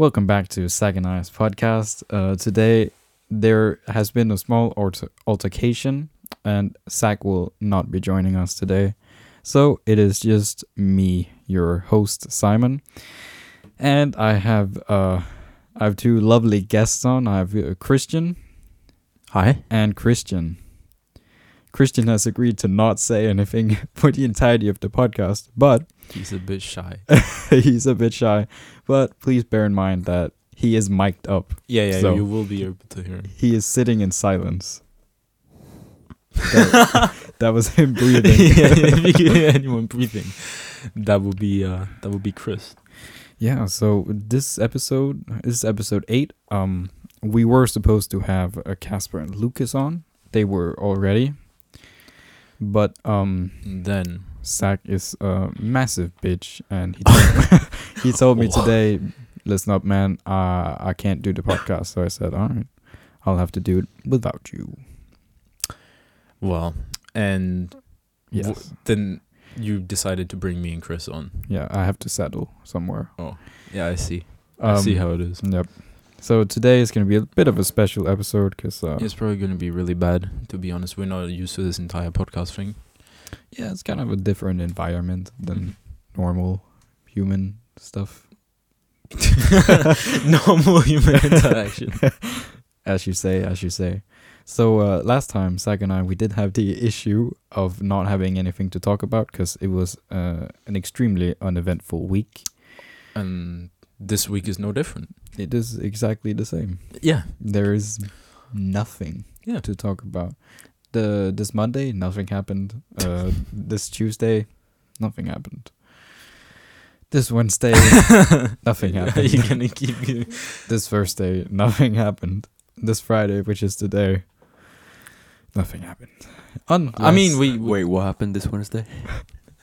Welcome back to Second Eyes podcast. Uh, today there has been a small alter- altercation, and Zach will not be joining us today. So it is just me, your host Simon, and I have uh, I have two lovely guests on. I have uh, Christian Hi. and Christian. Christian has agreed to not say anything for the entirety of the podcast, but He's a bit shy. he's a bit shy. But please bear in mind that he is mic'd up. Yeah, yeah, So- you will be able to hear him. He is sitting in silence. That, that was him breathing. yeah, if you can hear anyone breathing, that would be uh, that would be Chris. Yeah, so this episode this is episode eight. Um we were supposed to have uh, Casper and Lucas on. They were already. But um Then Zach is a massive bitch and he told, he told me today, listen up man, uh, I can't do the podcast. So I said, Alright, I'll have to do it without you. well, and Yes. w- then you decided to bring me and Chris on. yeah, I have to settle somewhere. Oh, yeah, I see. I see how it is. Yep. So today is going to be a bit of a special episode because uh, It's probably gonna be really bad. To be honest, we're not used to this entire podcast thing. Yeah, it's kind of a different environment than Mhm. normal human stuff, Normal human interaction. as you say, as you say. So uh, last time, Zach and I, we did have the issue of not having anything to talk about because it was uh, an extremely uneventful week. and this week is no different. It is exactly the same. Yeah. There is nothing Yeah. to talk about. The this Monday, nothing happened. Uh, this Tuesday, nothing happened. This Wednesday, nothing happened. You're gonna keep this Thursday, nothing happened. This Friday, which is today, nothing happened. Unless I mean, we Wait, what happened this Wednesday?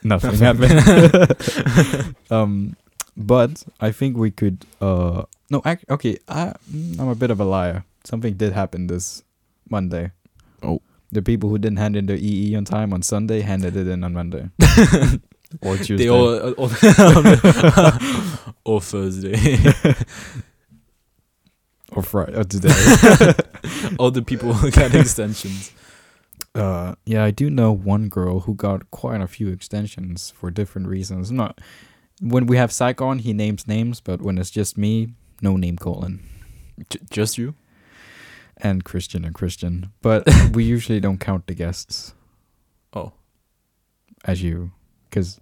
nothing Nothing. happened. um, but I think we could. Uh, no, ac- okay. I I'm a bit of a liar. Something did happen this Monday. Oh. The people who didn't hand in their EE on time on Sunday handed it in on Monday or Tuesday. They all, uh, all, or Thursday. or Friday or today. all the people who got extensions. Uh, yeah, I do know one girl who got quite a few extensions for different reasons. Not when we have Psych on, he names names, but when it's just me, no name calling. J- just you? And Christian and Christian, but we usually don't count the guests Oh, as you, because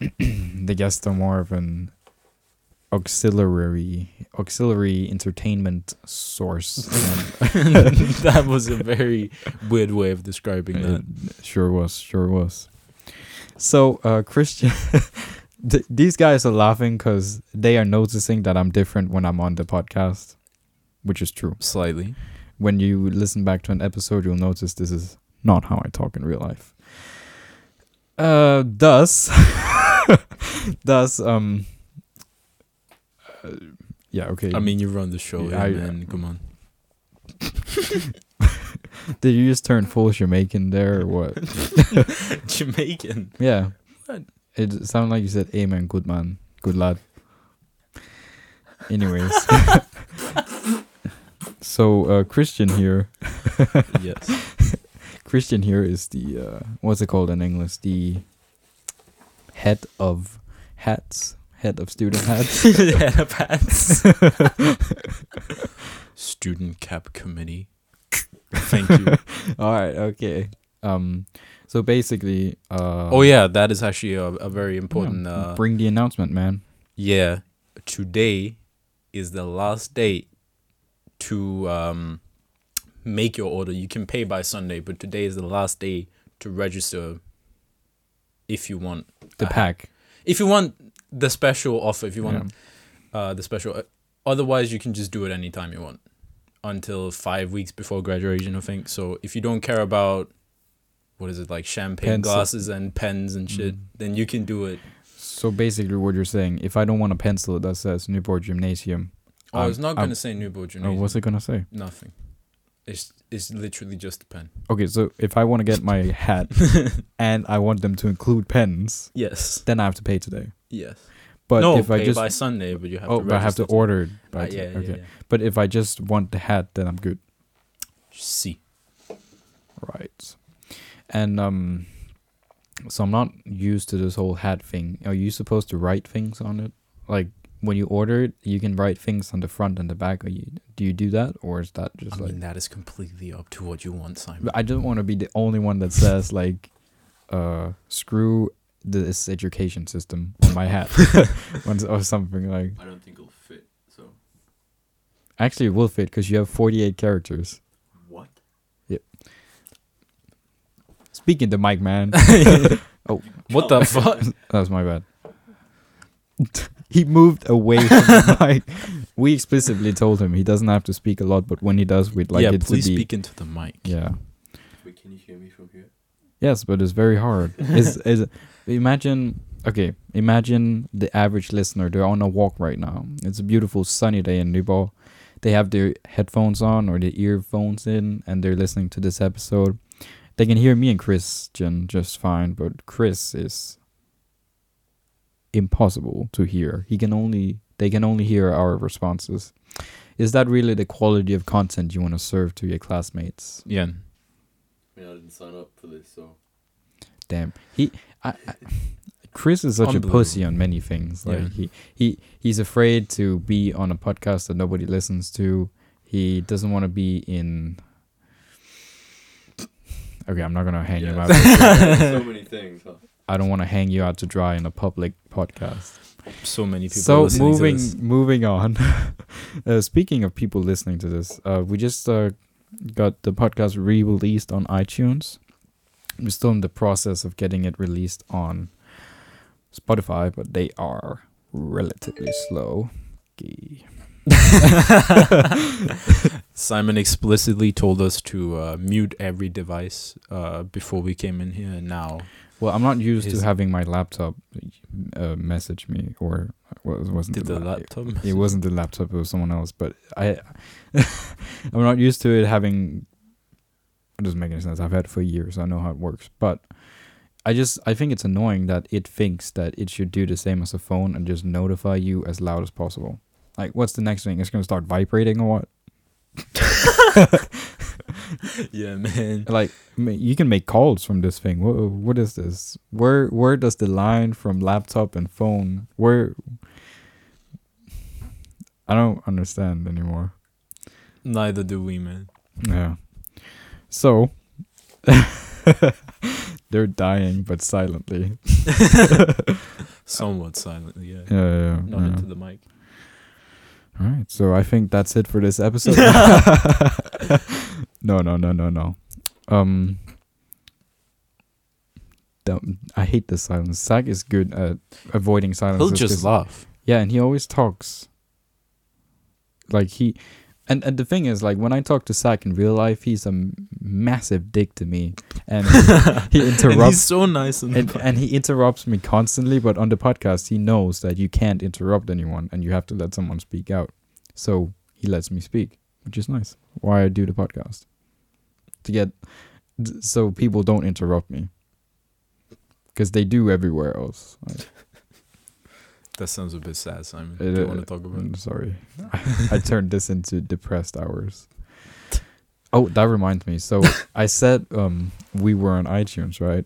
the guests are more of an auxiliary auxiliary entertainment source. that was a very weird way of describing It that. sure was, sure was. So, uh, Christian, th- these guys are laughing because they are noticing that I'm different when I'm on the podcast, which is true. Slightly. When you listen back to an episode, you'll notice this is not how I talk in real life. Uh, thus, thus, um, uh, yeah, okay. I mean, you run the show, Yeah, yeah, I- man. Come on. did you just turn full Jamaican there or what? Jamaican. Yeah. What? It sounded like you said amen, good man. Good lad. Anyways. So uh Christian here yes. Christian here is the uh what's it called in English? The head of hats. Head of student hats. Head of hats. Student cap committee. Thank you. Alright, okay. Um so basically uh oh yeah, that is actually a, a very important. yeah, Uh, bring the announcement, man. yeah, today is the last day to um, make your order. You can pay by Sunday, but today is the last day to register. If you want The pack. if you want the special offer, if you want Yeah. uh, the special. Otherwise, you can just do it anytime you want until five weeks before graduation, I think. So if you don't care about what is it like champagne Pencil. glasses and pens and shit, Mm. then you can do it. So basically what you're saying, if I don't want a pencil that says Newport Gymnasium, Oh, I was not gonna say Newport oh, Gymnasium. what's it gonna say? Nothing. It's it's literally just a pen. Okay, so if I want to get my hat and I want them to include pens, Yes. then I have to pay today. Yes. But no, if I just by Sunday, but you have to. oh, to but I have to order it by Uh, yeah, yeah, okay. yeah. But if I just want the hat, then I'm good. See, Right. And um so I'm not used to this whole hat thing. Are you supposed to write things on it? Like when you order it, you can write things on the front and the back. Are you do you do that or is that just I like mean that is completely up to what you want, Simon. But I don't want to be the only one that says like uh screw this education system on my hat or something like I don't think it'll fit. So actually it will fit because you have 48 characters what? Yep. Speaking to mike man oh, What the fuck? That was my bad. He moved away from the mic. We explicitly told him he doesn't have to speak a lot, but when he does, we'd like yeah, it to be. Yeah, please speak into the mic. Yeah. Wait, can you hear me from here? Yes, but it's very hard. is is imagine okay, imagine the average listener. They're on a walk right now. It's a beautiful sunny day in Nybal. They have their headphones on or their earphones in, and they're listening to this episode. They can hear me and Christian just fine, but Chris is impossible to hear. He can only they can only hear our responses. Is that really the quality of content you want to serve to your classmates? Yeah. I mean, I didn't sign up for this, so Damn. He I, I Chris is such a pussy on many things. Like Yeah. he he he's afraid to be on a podcast that nobody listens to. He doesn't want to be in Okay, I'm not gonna hang him out. so many things. Huh? I don't want to hang you out to dry in a public podcast. So many people. so moving moving on. uh, speaking of people listening to this, uh, we just uh, got the podcast re-released on iTunes. We're still in the process of getting it released on Spotify, but they are relatively slow. Simon explicitly told us to uh, mute every device uh, before we came in here. And now, Well, I'm not used to having my laptop uh, message me, or well, it wasn't did the la- laptop? it wasn't the laptop it was someone else but i i'm not used to it having it doesn't make any sense i've had it for years i know how it works but i just i think it's annoying that it thinks that it should do the same as a phone and just notify you as loud as possible. Like what's the next thing? It's going to start vibrating or what yeah, man. like you can make calls from this thing what, what is this where where does the line from laptop and phone where i don't understand anymore Neither do we, man. Yeah. So they're dying, but silently. Somewhat silently, yeah. Yeah, yeah, yeah, Not yeah. into the mic. All right. So I think that's it for this episode. no, no, no, no, no. Um. Dumb. I hate the silence. Zach is good at avoiding silence. He'll just laugh. Yeah, and he always talks. Like he, and and the thing is, like when I talk to Zach in real life, he's a m- massive dick to me, and he And interrupts he's so nice. and, and he interrupts me constantly. But on the podcast, he knows that you can't interrupt anyone, and you have to let someone speak out. So he lets me speak, which is nice. Why I do the podcast to get so people don't interrupt me because they do everywhere else. Like, that sounds a bit sad, Simon. It- do you uh, want to talk about I'm it? sorry. I turned this into depressed hours. Oh, that reminds me. So I said um we were on iTunes, right?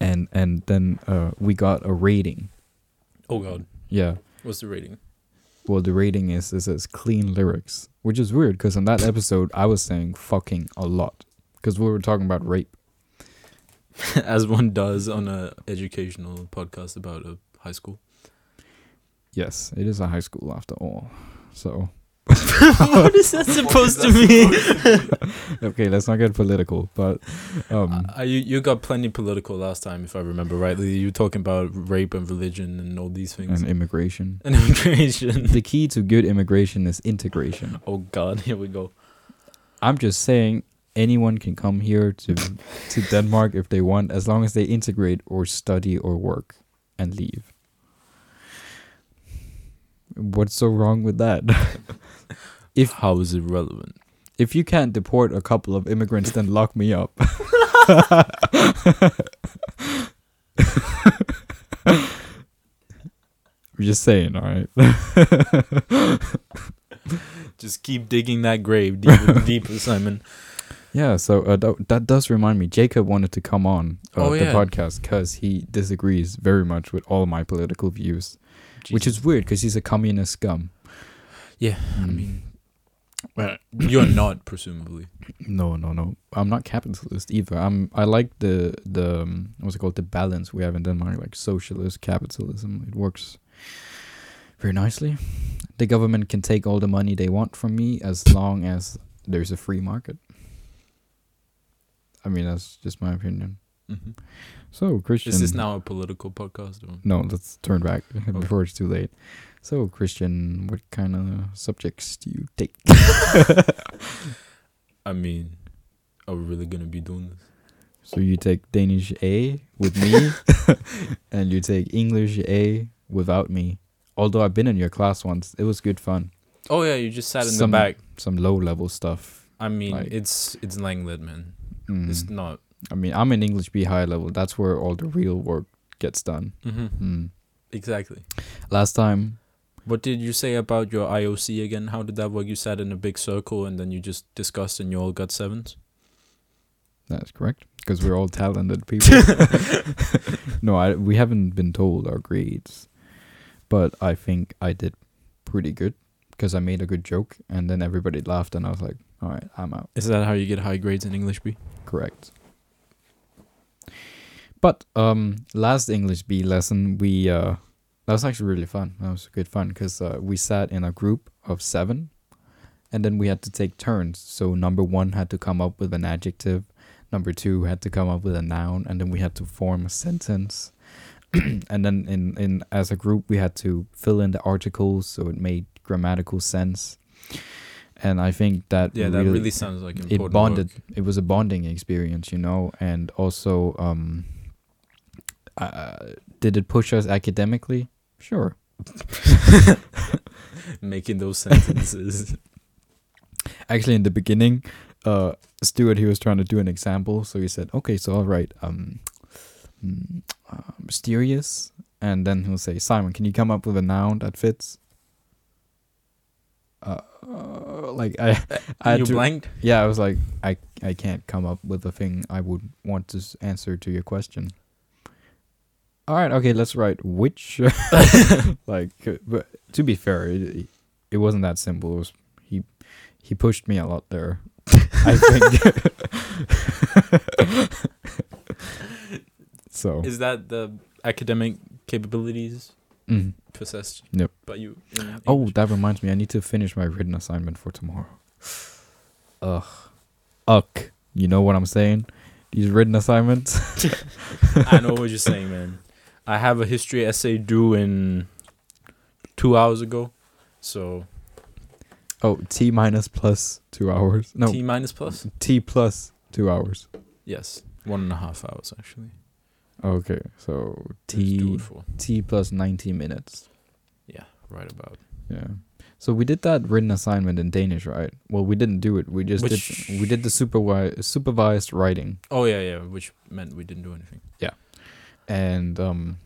And and then uh we got a rating. Oh, God. Yeah. What's the rating? Well, the rating is it says clean lyrics, which is weird because on that episode I was saying fucking a lot because we were talking about rape. As one does on a educational podcast about a high school. Yes, it is a high school after all. So what is that supposed to mean? okay, let's not get political, but um Uh, you you got plenty political last time, if I remember rightly. You were talking about rape and religion and all these things. and immigration. And immigration. the key to good immigration is integration. oh God, here we go. I'm just saying anyone can come here to to Denmark if they want, as long as they integrate or study or work and leave. What's so wrong with that? If how is it relevant? if you can't deport a couple of immigrants, then lock me up. I'm just saying, all right. Just keep digging that grave deeper deeper, Simon. yeah, so uh, that, that does remind me. Jacob wanted to come on uh, Oh, the yeah. podcast because he disagrees very much with all my political views, which is weird because he's a communist scum. Yeah, I Mm. mean, well, you're not presumably. No, no, no. I'm not capitalist either. I'm. I like the the um, what's it called? The balance we have in Denmark, like socialist capitalism. It works very nicely. The government can take all the money they want from me as long as there's a free market. I mean, that's just my opinion. hmm So, Christian. Is this now a political podcast? Or? No, let's turn back before it's too late. So, Christian, what kind of subjects do you take? I mean, are we really gonna be doing this? So you take Danish A with me, and you take English A without me. Although I've been in your class once, it was good fun. Oh yeah, you just sat in Some- the back. Some low level stuff. I mean, like- it's it's Lang Lit, man. Mm. It's not. I mean, I'm in English B high level. That's where all the real work gets done. hmm Mm. Exactly. Last time, What did you say about your IOC again? How did that work? You sat in a big circle and then you just discussed and you all got sevens. that's correct, because we're all talented people. no, I we haven't been told our grades, but I think I did pretty good because I made a good joke, and then everybody laughed, and I was like, all right, I'm out. Is that how you get high grades in English B? Correct. But um, last English B lesson, we uh, that was actually really fun. That was good fun because uh, we sat in a group of seven, and then we had to take turns. So number one had to come up with an adjective, number two had to come up with a noun, and then we had to form a sentence. and then in in as a group, we had to fill in the articles so it made grammatical sense. And I think that Yeah, that really sounds like important. it bonded work. it was a bonding experience you know and also um uh, did it push us academically sure Making those sentences. actually in the beginning uh stuart he was trying to do an example so he said okay so all right um mm, uh, mysterious and then he'll say simon can you come up with a noun that fits uh, uh, like i i you to, blanked? Yeah, I was like, I I can't come up with a thing I would want to answer to your question. All right, okay, let's write which. like, uh, but to be fair, it, it wasn't that simple. It was he he pushed me a lot there. I think. so. Is that the academic capabilities mhm. possessed Yep. by you? Oh, that reminds me. I need to finish my written assignment for tomorrow. Ugh. Uck. You know what I'm saying? These written assignments. I know what you're saying, man. I have a history essay due in two hours ago, so Oh, T minus plus two hours. No, T minus plus. T plus two hours. Yes, one and a half hours actually. Okay, so T T plus ninety minutes. yeah, right about. Yeah. So we did that written assignment in Danish, right? Well, we didn't do it. We just Which- did. We did the supervi- supervised writing, Oh yeah, yeah, which meant we didn't do anything. And um,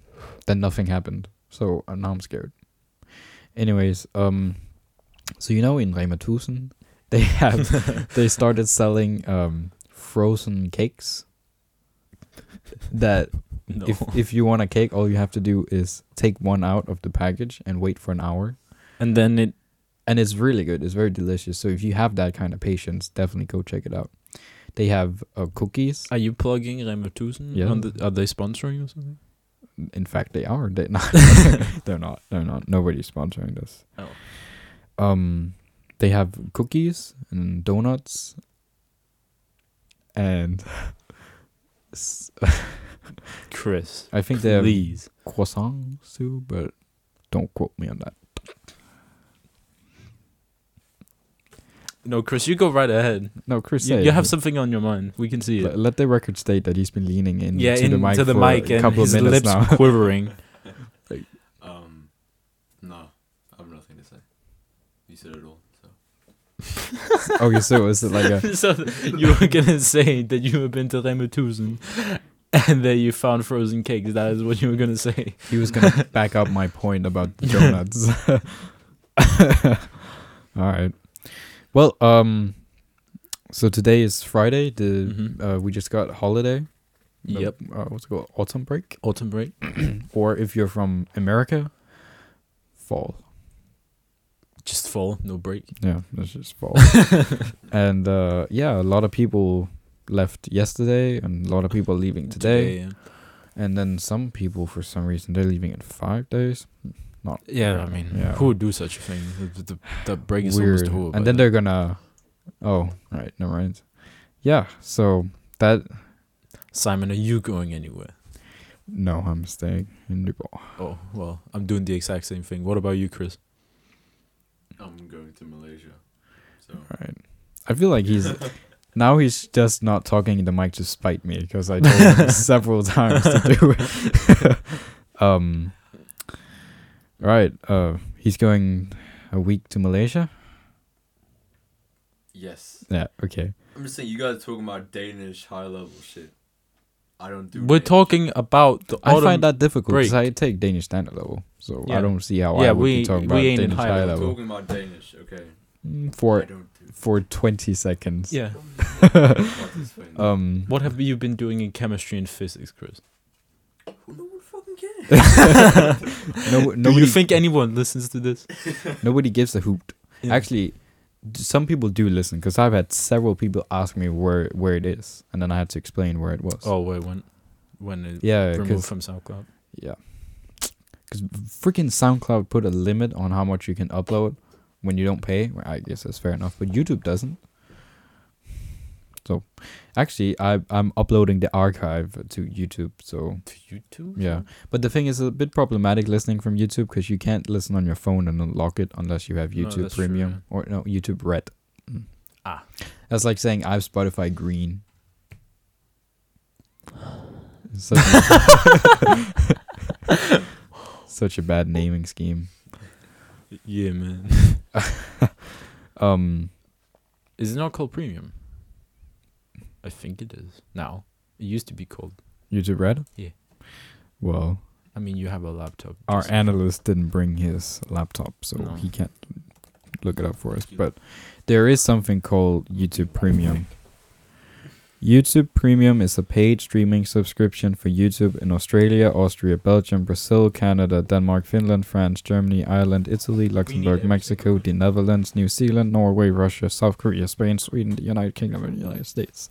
then nothing happened. So uh, now I'm scared. Anyways, um, so you know in 1000, they have they started selling um frozen cakes. That No. if if you want a cake, all you have to do is take one out of the package and wait for an hour, and then it and it's really good. It's very delicious. So if you have that kind of patience, definitely go check it out. They have uh, cookies. are you plugging 1000? Yeah. On the, are they sponsoring or something? In fact, they are. They not. they're not. They're not. Nobody's sponsoring this. Oh. Um, they have cookies and donuts, and s- Chris, I think they have please. croissants too, but don't quote me on that. No, Chris, you go right ahead. No, Chris, You, you have something on your mind. We can see Let, it. let the record state that he's been leaning in yeah, to into the mic the for mic a and couple his of minutes lips now. quivering. Um, no, I have nothing to say. You said it all. So okay, so is it like a so you were gonna say that you have been to Rema 1000 and there you found frozen cakes. That is what you were gonna say. He was gonna back up my point about the donuts. All right. Well, um, so today is Friday. The Mhm. uh, we just got holiday. The, Yep. Uh, what's it called? Autumn break. Autumn break. Or if you're from America, fall. Just fall, no break. Yeah, that's just fall. and uh, yeah, a lot of people left yesterday, and a lot of people leaving today. yeah. And then some people, for some reason, they're leaving in five days. Not Yeah, I mean, Yeah. who would do such a thing? The, the, the break is weird. almost over. and then they're gonna. Oh, right, never mind. Yeah, so that Simon, are you going anywhere? no, I'm staying in Dubai. Oh well, I'm doing the exact same thing. What about you, Chris? I'm going to Malaysia. So Right. I feel like he's now he's just not talking in the mic to spite me because I told him several times to do it. um. Right. Uh, he's going a week to Malaysia. yes, Yeah. Okay. I'm just saying you guys are talking about Danish high level shit. I don't do. We're Danish. talking about the I find that difficult because. I take Danish standard level, so I don't see how I Yeah, would we- be talking we about ain't in Danish high high I'm level talking about Danish. Okay. Mm, for don't for twenty seconds. Yeah. Um. What have you been doing in chemistry and physics, Chris? Who no one fucking cares? No, Do nobody you think anyone listens to this? nobody gives a hoot. Yeah. Actually, some people do listen because I've had several people ask me where where it is, and then I had to explain where it was. Oh wait, when when it yeah, removed because from SoundCloud? yeah, because freaking SoundCloud put a limit on how much you can upload when you don't pay. Well, I guess that's fair enough, but YouTube doesn't. So, actually, I I'm uploading the archive to YouTube. So To YouTube? yeah, but the thing is a bit problematic listening from YouTube because you can't listen on your phone and unlock it unless you have No, YouTube true, Premium yeah. or no YouTube Red. Mm. Ah. that's like saying I have Spotify Green. Such a, such a bad naming scheme. Yeah, man. Um, Is it not called premium? I think it is now. It used to be called. YouTube Red. Yeah. Well, I mean, you have a laptop. our analyst didn't bring his laptop, so No. he can't look it up for us. But there is something called YouTube Premium. YouTube Premium is a paid streaming subscription for YouTube in Australia, Austria, Belgium, Brazil, Canada, Denmark, Finland, France, Germany, Ireland, Italy, Luxembourg, Mexico, the Netherlands, New Zealand, Norway, Russia, South Korea, Spain, Sweden, the United Kingdom, and the United States.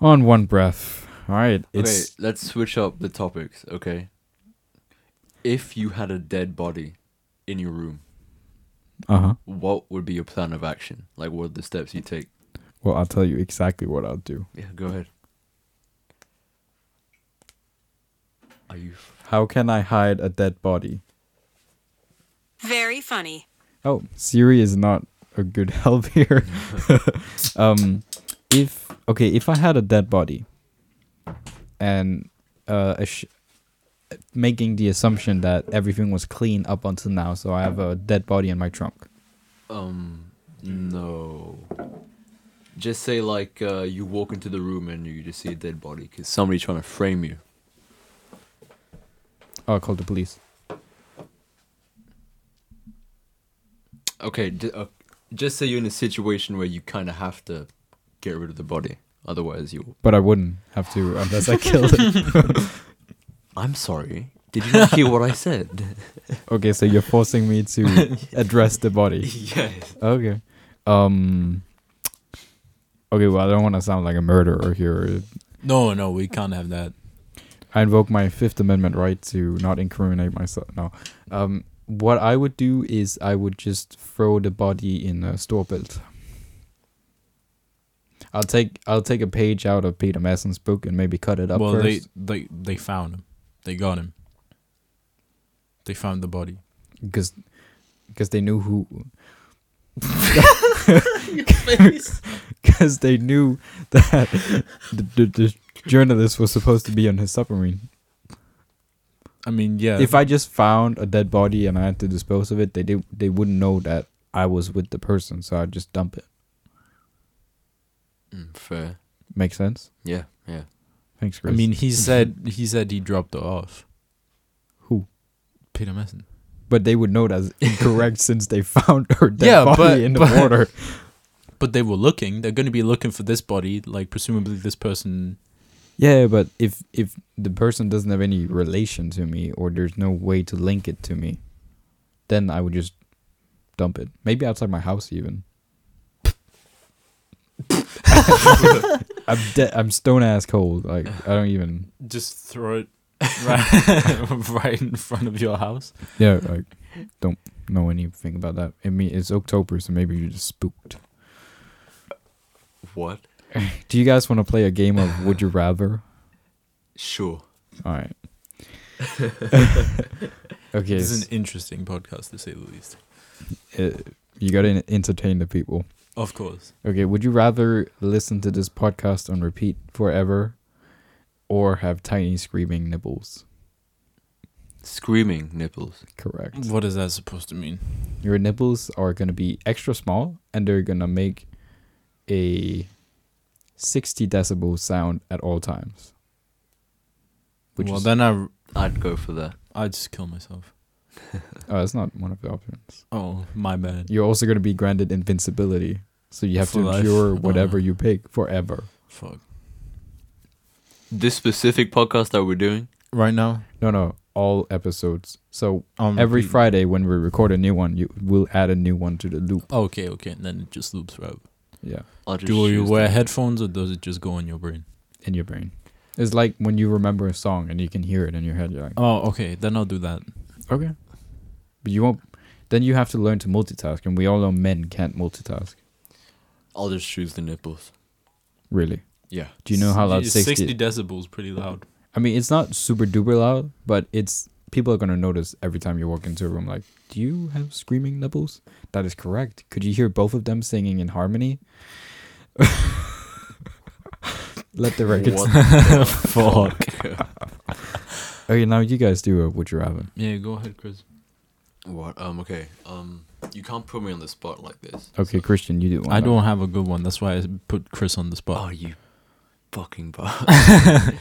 On one breath. All right, Okay, let's switch up the topics. Okay. If you had a dead body in your room, uh huh. what would be your plan of action? Like, what are the steps you take? Well, I'll tell you exactly what I'll do. Yeah, go ahead. Are you? How can I hide a dead body? Very funny. Oh, Siri is not a good help here. um, if okay, if I had a dead body, and uh, a sh- making the assumption that everything was clean up until now, so I have a dead body in my trunk. Um, no. Just say like uh, you walk into the room and you just see a dead body because somebody's trying to frame you. I'll call the police. Okay, d- uh, just say you're in a situation where you kind of have to get rid of the body, otherwise you. But I wouldn't have to unless I killed it. I'm sorry. Did you not hear what I said? okay, so you're forcing me to address the body. yes. Okay. Um. Okay, well, I don't want to sound like a murderer here. No, no, we can't have that. I invoke my Fifth Amendment right to not incriminate myself. No. Um, what I would do is I would just throw the body in a Storebælt. I'll take I'll take a page out of Peter Madsen's book and maybe cut it up well, first. they they they found him. They got him. They found the body. because because they knew who because they knew that the, the, the journalist was supposed to be on his submarine. I mean, yeah. If I just found a dead body and I had to dispose of it, they did, they wouldn't know that I was with the person, so I'd just dump it. Mm, fair. Make sense? Yeah, yeah. Thanks, Chris. I mean, he said he said he dropped it off. Who? Peter Madsen. but they would know that's incorrect since they found her dead Yeah, body but- in the but- water. But they were looking. They're going to be looking for this body. Like presumably this person. Yeah, but if if the person doesn't have any relation to me or there's no way to link it to me, then I would just dump it. Maybe outside my house even. I'm de- I'm stone ass cold. Like I don't even. Just throw it right, right in front of your house. Yeah, like don't know anything about that. I mean, it's October, so maybe you're just spooked. What? Do you guys want to play a game of Would You Rather? Sure. All right. okay, This is an interesting podcast to say the least. uh, you gotta entertain the people. Of course. Okay, would you rather listen to this podcast on repeat forever or have tiny screaming nipples? Screaming nipples. Correct. What is that supposed to mean? Your nipples are going to be extra small and they're going to make a 60 decibel sound at all times. Which well, is, then I I'd go for that. I'd just kill myself. oh, that's not one of the options. Oh, my bad. You're also going to be granted invincibility. So you have For to life? endure whatever Oh. you pick forever. Fuck. This specific podcast that we're doing. Right now, No, no, all episodes. So um, every repeat- Friday when we record a new one, you will add a new one to the loop. Okay, okay, and then it just loops forever. Yeah, I'll just Do you wear that. headphones or does it just go in your brain? in your brain. It's like when you remember a song and you can hear it in your head. You're like, Oh, okay, then I'll do that. okay, but you won't. Then you have to learn to multitask, and we all know men can't multitask. I'll just choose the nipples. Really? Yeah. Do you know how loud 60? 60 decibels pretty loud. I mean, it's not super duper loud, but it's people are gonna notice every time you walk into a room. Like, do you have screaming nipples? That is correct. Could you hear both of them singing in harmony? Let the record. What the Fuck. Okay, now you guys do a would you rather. Yeah, go ahead, Chris. What? Um. Okay. Um. You can't put me on the spot like this. Okay, Christian, you do one. I don't have a good one. That's why I put Chris on the Oh, spot. you fucking bastard.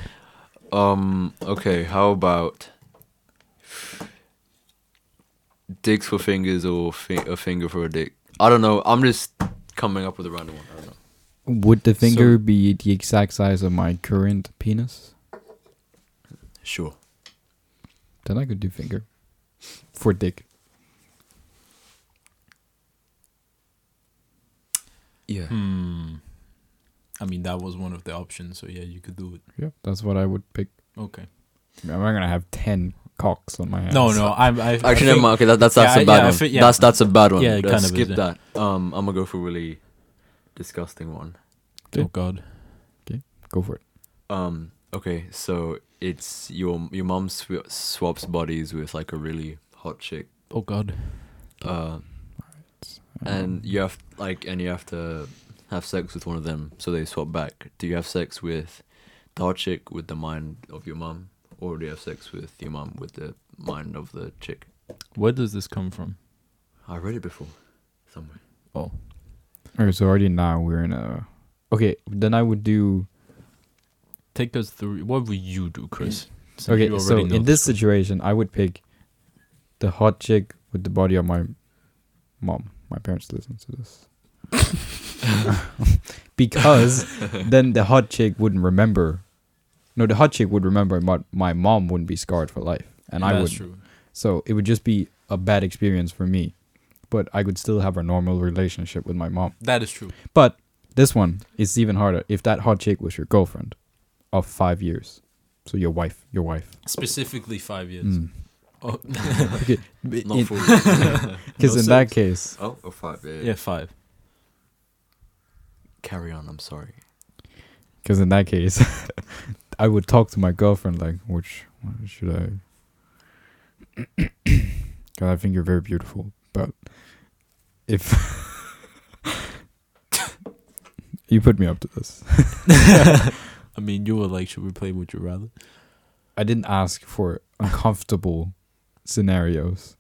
um. Okay. How about dicks for fingers or fi- a finger for a dick? I don't know. I'm just coming up with a random one. I don't know. Would the finger So- be the exact size of my current penis? Sure. Then I could do finger for dick. Yeah. Hmm. I mean, that was one of the options, so yeah, you could do it. Yeah, that's what I would pick. Okay. I'm not gonna have ten cocks on my hands. No, no, I'm. I, I Actually, never think- mind. Okay, that, that's that's Yeah, a bad yeah, one. thi- yeah. That's that's a bad one. Yeah, it Uh, kind of skip that. Um, I'm gonna go for a really disgusting one. Oh God. Okay, go for it. Um. Okay, so it's your your mom sw- swaps bodies with like a really hot chick. Oh God. Uh, and you have like, and you have to have sex with one of them, so they swap back. Do you have sex with the hot chick with the mind of your mom, or do you have sex with your mom with the mind of the chick? Where does this come from? I read it before, somewhere. Oh. Okay, so already now we're in a. Okay, then I would do. Take us through. What would you do, Chris? Mm. Since Okay, so in this Chris. situation, I would pick the hot chick with the body of my mom. My parents listen to this. because then the hot chick wouldn't remember. No, the hot chick would remember, but my mom wouldn't be scarred for life, and I would. true. So it would just be a bad experience for me, but I could still have a normal relationship with my mom. That is true. But this one is even harder. If that hot chick was your girlfriend of five years, so your wife, your wife. Specifically five years. Mm. Oh. Okay, Not in- for because No in that case, oh, or five. Yeah. yeah, five. Carry on. I'm sorry. because in that case, I would talk to my girlfriend like, which should I? Because I think you're very beautiful, but if you put me up to this, I mean, you were like, should we play Would You Rather? I didn't ask for uncomfortable scenarios.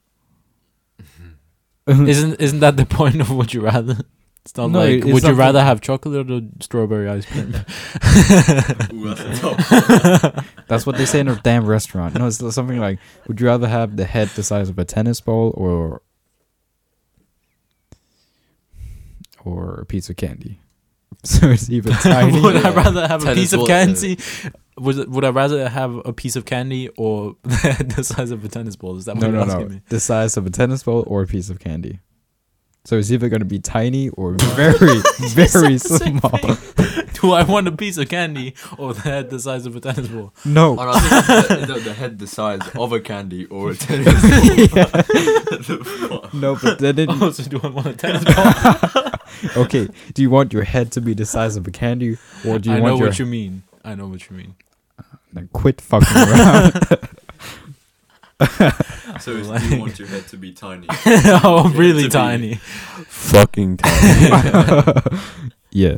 isn't isn't that the point of Would You Rather? It's not No, like. it's would you something- rather have chocolate or strawberry ice cream? Ooh, that's a tough. That's what they say in a damn restaurant. No, it's something like, would you rather have the head the size of a tennis ball or or a piece of candy? So it's even tiny. would I rather have a Tennis piece of ball, candy? Would it- Would I rather have a piece of candy or the size of a tennis ball? Is that what no, you're no, asking no. me? The size of a tennis ball or a piece of candy. So it's either going to be tiny or very, very small. Do I want a piece of candy or the head the size of a tennis ball? No. Oh, no, I think the, the, the head the size of a candy or a tennis ball. No, but then it, Oh, so do I want a tennis ball? okay. Do you want your head to be the size of a candy, or do you want I want know your what you mean. I know what you mean. then quit fucking around? So it's, do you want your head to be tiny? oh, really to be- tiny. Fucking tiny. yeah.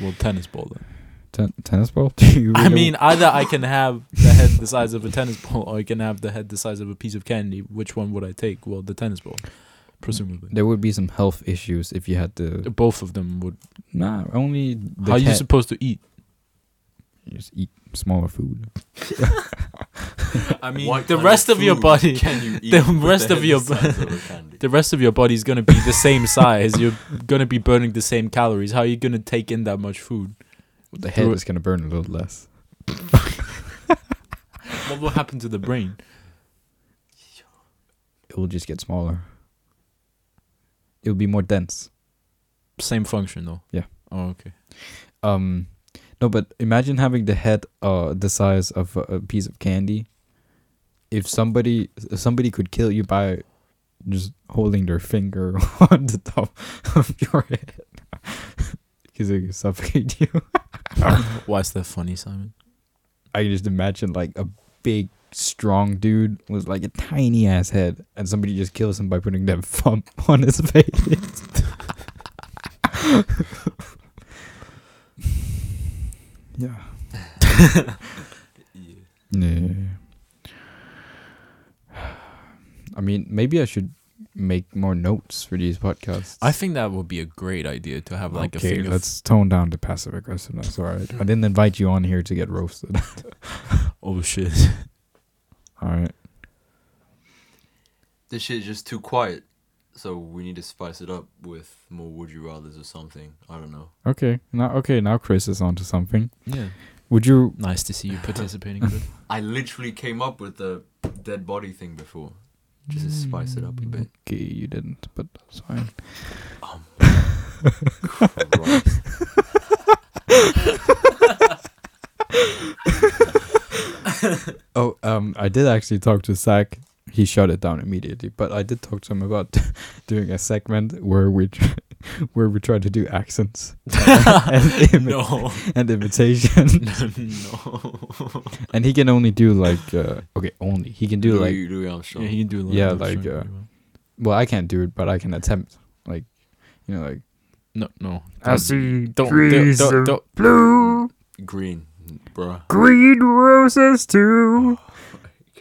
Well, tennis ball then. Ten- tennis ball? Do you I really mean, either I can have the head the size of a tennis ball, or I can have the head the size of a piece of candy. Which one would I take? Well, the tennis ball, presumably. there would be some health issues if you had to. Both of them would. Nah, only the How are you cat- supposed to eat? You just eat smaller food. I mean, What the rest of, your body, Can you eat the rest of your the of a the rest of your body is gonna be the same size. You're gonna be burning the same calories. How are you gonna take in that much food? The head Through- is gonna burn a little less. What will happen to the brain? It will just get smaller. It will be more dense. Same function though. Yeah. Oh, okay. Um, no, but imagine having the head uh the size of a, a piece of candy. If somebody if somebody could kill you by just holding their finger on the top of your head because it could suffocate you. Why is that funny, Simon? I can just imagine like a big, strong dude with like a tiny ass head, and somebody just kills him by putting their thumb on his face. yeah. Yeah. I mean, maybe I should make more notes for these podcasts. I think that would be a great idea to have like okay, a thing. let's tone down the passive aggressiveness. All right. I didn't invite you on here to get roasted. Oh shit! All right. This shit is just too quiet. So we need to spice it up with more would you rather's or something. I don't know. Okay. Now, okay. Now Chris is onto something. Yeah. Would you? Nice to see you participating. I literally came up with the dead body thing before. Just to spice it up a bit. Okay, you didn't, but that's fine. Christ. Oh, um, I did actually talk to Zach. He shut it down immediately, but I did talk to him about doing a segment where we where we try to do accents and, imi- no, and imitation, no. and he can only do like uh, okay, only he can do like Louis, Louis Armstrong. Yeah, he can do. Louis Yeah, Armstrong like, uh, well. well, I can't do it, but I can attempt like you know like no, no. I see Don't, trees don't, of don't, blue, Green, bruh. green roses too.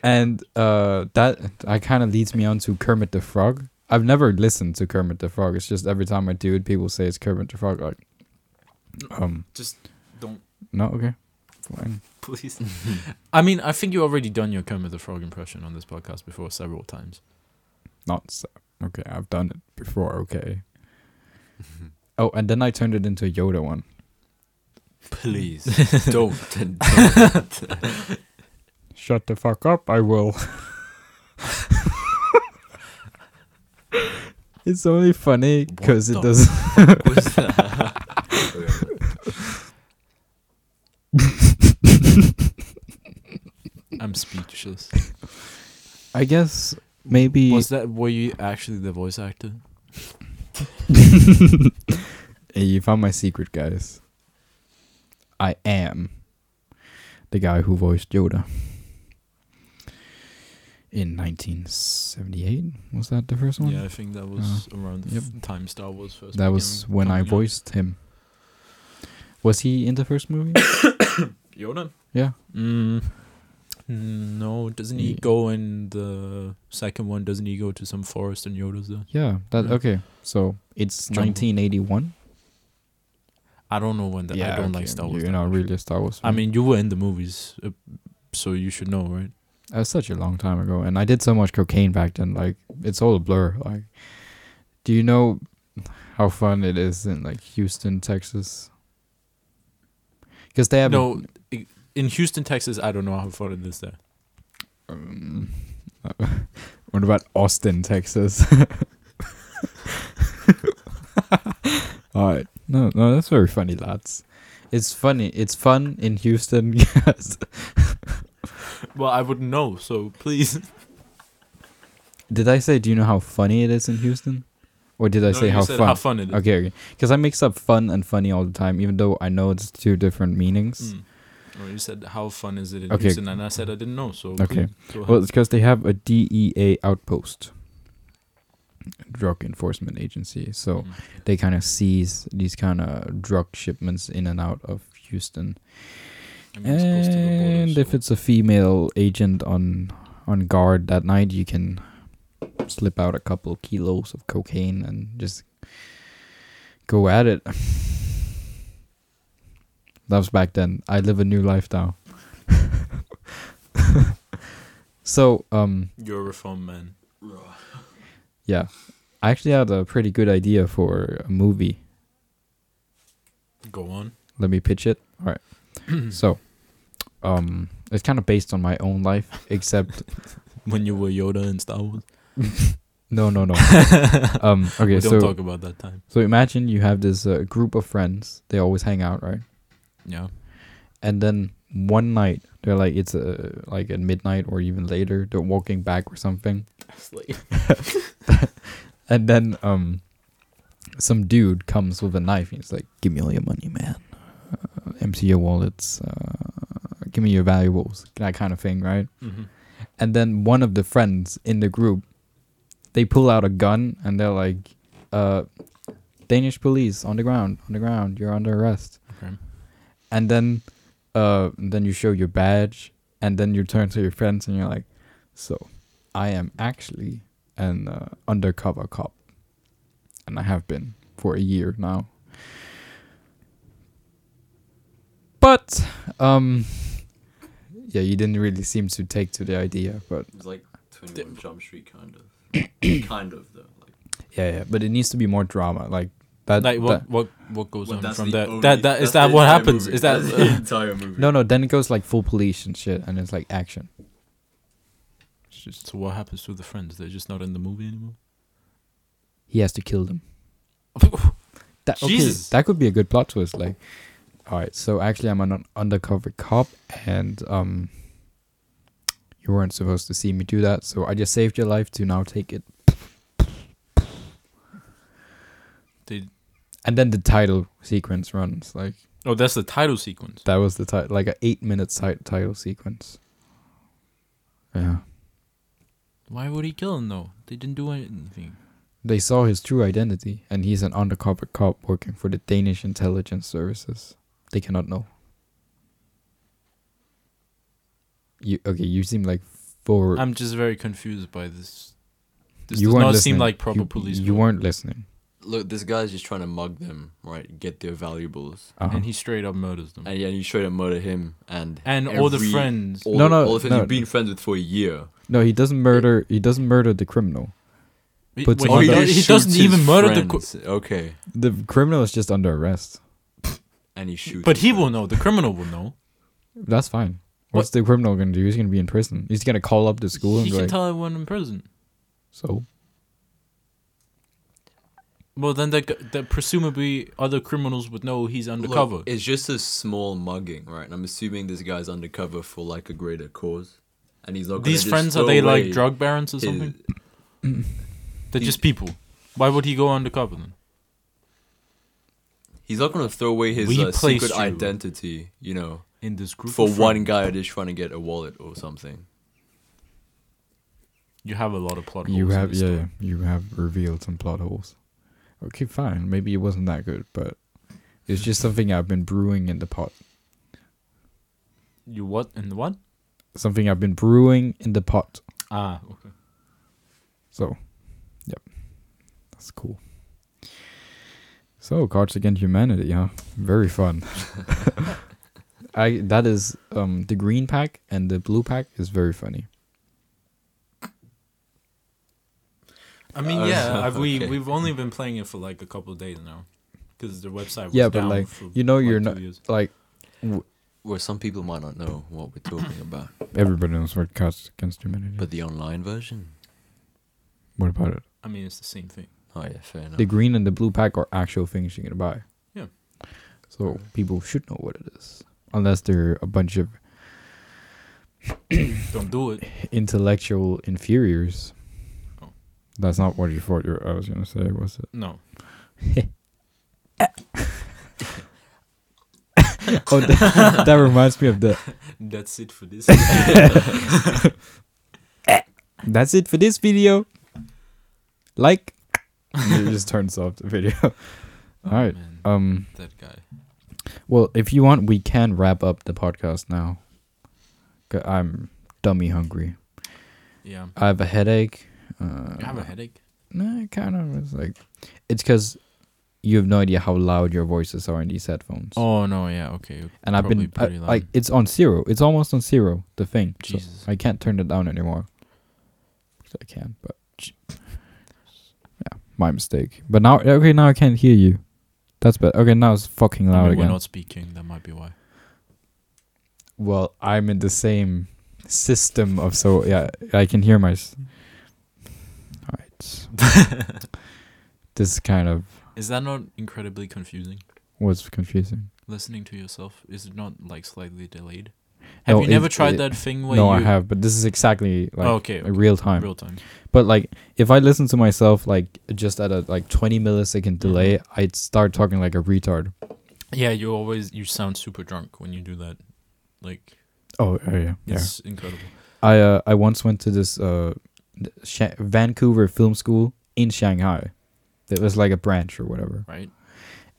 And uh, that I kind of leads me on to Kermit the Frog. I've never listened to Kermit the Frog. It's just every time I do it, people say it's Kermit the Frog. Like, um, Just don't, no, okay, fine. please. I mean, I think you already done your Kermit the Frog impression on this podcast before several times. Not so, okay. I've done it before. Okay. oh, and then I turned it into a Yoda one. Please don't. don't. Shut the fuck up! I will. it's only funny because it doesn't. I'm speechless. I guess maybe. Was that? Were you actually the voice actor? Hey, you found my secret, guys. I am the guy who voiced Yoda. In 1978, was that the first one? Yeah, I think that was around the yep. time Star Wars first. that was when I coming out. voiced him. Was he in the first movie? Yoda. yeah. Mm, No, doesn't he Yeah. go in the second one? Doesn't he go to some forest and Yoda's there? Yeah, that Yeah. okay. So it's Jungle. 1981. I don't know when. The, I don't like Star Wars. You're not really a Star Wars. I mean, you were in the movies, uh, so you should know, right? That was such a long time ago, and I did so much cocaine back then. Like it's all a blur. Like, do you know how fun it is in like Houston, Texas? Because they have No, in Houston, Texas, I don't know how fun it is there. Um, what about Austin, Texas? All right. No, no, that's very funny, lads. It's funny. It's fun in Houston. Yes. Well, I wouldn't know, so please. did I say? Do you know how funny it is in Houston? Or did I No, say how fun? How fun it is. Okay, okay. Because I mix up fun and funny all the time, even though I know it's two different meanings. Mm. Or you said how fun is it in Okay. Houston, and I said I didn't know. So Okay. Well, it's because they have a DEA outpost, drug enforcement agency. So Mm. they kind of seize these kind of drug shipments in and out of Houston. I mean, it's close to the border, And if so- it's a female agent on on guard that night, you can slip out a couple kilos of cocaine and just go at it. That was back then. I live a new life now. so, um, you're a reform man. yeah, I actually had a pretty good idea for a movie. Go on. Let me pitch it. All right. so, um, it's kind of based on my own life, except When you were Yoda in Star Wars. no, no, no. um, okay, we don't so talk about that time. so imagine you have this uh, group of friends. They always hang out, right? Yeah. And then one night they're like, it's uh, like at midnight or even later. They're walking back or something, and then um, some dude comes with a knife. And he's like, "Give me all your money, man. Uh, empty your wallets. Uh, give me your valuables. That kind of thing, right?" hmm and then one of the friends in the group they pull out a gun and they're like uh danish police on the ground on the ground you're under arrest Okay. and then uh then you show your badge and then you turn to your friends and you're like so i am actually an uh, undercover cop and i have been for a year now but um yeah you didn't really seem to take to the idea but It's like 21 Jump Street, kind of. kind of, though. Like, Yeah, yeah, but it needs to be more drama. Like that. Like what? that- What? What goes well, on from the that? only- that that is that what happens? movie. Is that the entire movie? no, no. Then it goes like full police and shit, and it's like action. It's just so? What happens to the friends? They're just not in the movie anymore. he has to kill them. That, okay, Jesus. that could be a good plot twist. Like, all right, so actually, I'm an undercover cop, and um, you weren't supposed to see me do that, so I just saved your life to now take it. They, And then the title sequence runs like oh, that's the title sequence. that was the title, like a eight minute ti- title sequence. Yeah. Why would he kill him though? They didn't do anything. They saw his true identity, and he's an undercover cop working for the Danish intelligence services. They cannot know. You okay? You seem like for I'm just very confused by this. This you does weren't not listening. seem like proper you, police. You work. weren't listening. Look, this guy's just trying to mug them, right? Get their valuables. Uh-huh. and he straight up murders them. And yeah, you straight up murder him and And all the friends. All No, no, all the friends no. you've been friends with for a year. no, he doesn't murder. He doesn't murder the criminal. He- puts wait, on he, does, he doesn't even murder the. Qu- Okay, The criminal is just under arrest. And he shoots. but he will know. The criminal will know. That's fine. What's the criminal gonna do? He's gonna be in prison. He's gonna call up the school he and be can like, tell everyone in prison. "So Well, then the, g- the presumably other criminals would know he's Look, undercover. it's just a small mugging, right? And I'm assuming this guy's undercover for like a greater cause, and he's not. gonna These just friends are throw they away like drug barons or his- something? They're he- just people. Why would he go undercover then? He's not gonna throw away his uh, secret you. identity, you know, In this group for one guy just trying to get a wallet or something. You have a lot of plot holes. you have this yeah, story. you have revealed some plot holes." Okay, fine. Maybe it wasn't that good, but it's just something I've been brewing in the pot. You what and what? something I've been brewing in the pot. Ah, okay. So, yep, that's cool. So, Cards Against Humanity, huh? Very fun. I that is um the green pack and the blue pack is very funny. I mean, Uh, yeah, I've, we okay. we've only been playing it for like a couple of days now, because the website was Yeah, but, down like, for, you know like, you're not- years. Like Where some people might not know what we're talking about, everybody knows what Cards Against Humanity. but the online version. what about it? I mean, it's the same thing. Oh yeah, fair enough. The green and the blue pack are actual things you can buy. Yeah. So people should know what it is, unless they're a bunch of Don't do it. intellectual inferiors. Oh. That's not what you thought you I was gonna say, was it? No. Oh, that, that reminds me of the. That's it for this. That's it for this video. Like, it just turns off the video. Oh, All right. man, Um. that guy. Well, if you want, we can wrap up the podcast now. I'm dummy hungry. Yeah. I have a headache. Uh, You have a headache. Nah, kind of. It's like, it's because you have no idea how loud your voices are in these headphones. Oh no, yeah, okay. and I've been I- pretty loud. like, it's on zero. It's almost on zero. The thing. So Jesus. I can't turn it down anymore. I can, but my mistake. But now, okay, now I can't hear you. That's better. Okay, now it's fucking I loud mean, we're not speaking. That might be why. well, I'm in the same system of so yeah, I can hear my. s- All right. this is kind of Is that not incredibly confusing? was confusing. Listening to yourself is it not like slightly delayed? Have No, you never it- tried it- that thing where no, you? I have, but this is exactly like oh, okay, okay. real time. real time. But like, if I listen to myself like just at a like 20 millisecond delay, Mm-hmm. I'd start talking like a retard. Yeah, you always you sound super drunk when you do that. Like Oh, oh yeah, yeah. it's incredible. I uh, I once went to this uh Sha- Vancouver Film School in Shanghai. That was like a branch or whatever, Right?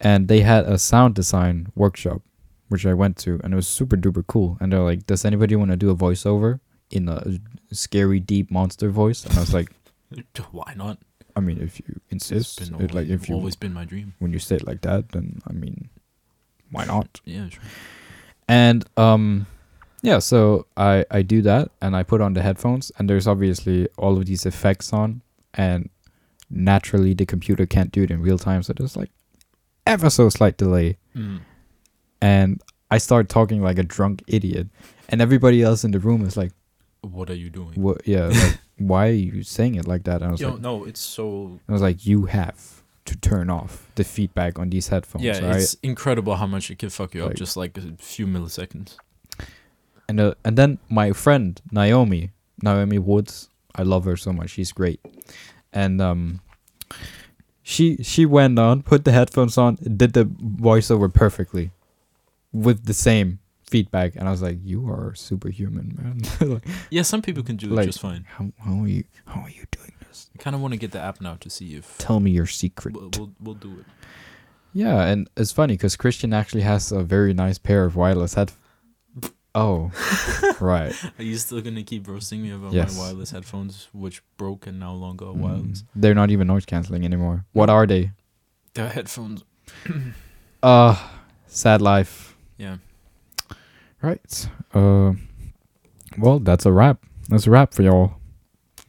and they had a sound design workshop, which I went to, and it was super duper cool. And they're like, "Does anybody want to do a voiceover in a scary, deep monster voice?" And I was like, Why not? "I mean, if you It's insist, been it, like if you always been my dream. when you say it like that, then I mean, why not?" Yeah, sure. And um yeah, so I I do that and I put on the headphones and there's obviously all of these effects on and naturally the computer can't do it in real time so there's like ever so slight delay Mm. And I start talking like a drunk idiot and everybody else in the room is like What are you doing? what yeah like why are you saying it like that and I was Yo, like no, it's so I was like you have to turn off the feedback on these headphones yeah, right it's incredible how much it can fuck you up just like a few milliseconds. and uh, and then my friend Naomi, Naomi Woods, I love her so much. She's great, and um, she she went on, put the headphones on, did the voiceover perfectly, with the same feedback, and I was like, "You are superhuman, man! like, Yeah, some people can do Like- it just fine. how how are you how are you doing this? I kind of want to get the app now to see if Tell me your secret." we'll, we'll we'll do it. Yeah, and it's funny because Christian actually has a very nice pair of wireless head. Oh, right. Are you still gonna keep roasting me about Yes. my wireless headphones, which broke and now longer are Mm, wireless? they're not even noise canceling anymore. What are they? They're headphones. Uh sad life. Yeah. Right. Uh well, that's a wrap. That's a wrap for y'all.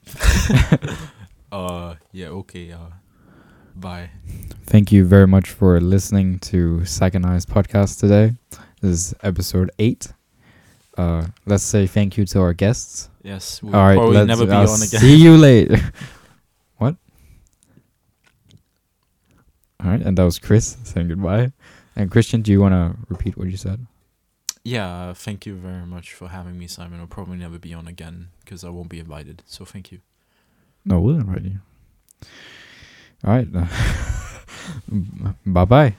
Uh. Yeah. Okay. Uh. Bye. Thank you very much for listening to Second Eyes podcast today. This is episode 8. Uh let's say thank you to our guests. Yes. We'll All right, probably let's never be I'll on again. See you later. what? All right, and that was Chris saying goodbye. And Christian, do you want to repeat what you said? Yeah. Uh, thank you very much for having me, Simon. I'll probably never be on again because I won't be invited. So thank you. No, we'll invite you. All right. bye bye.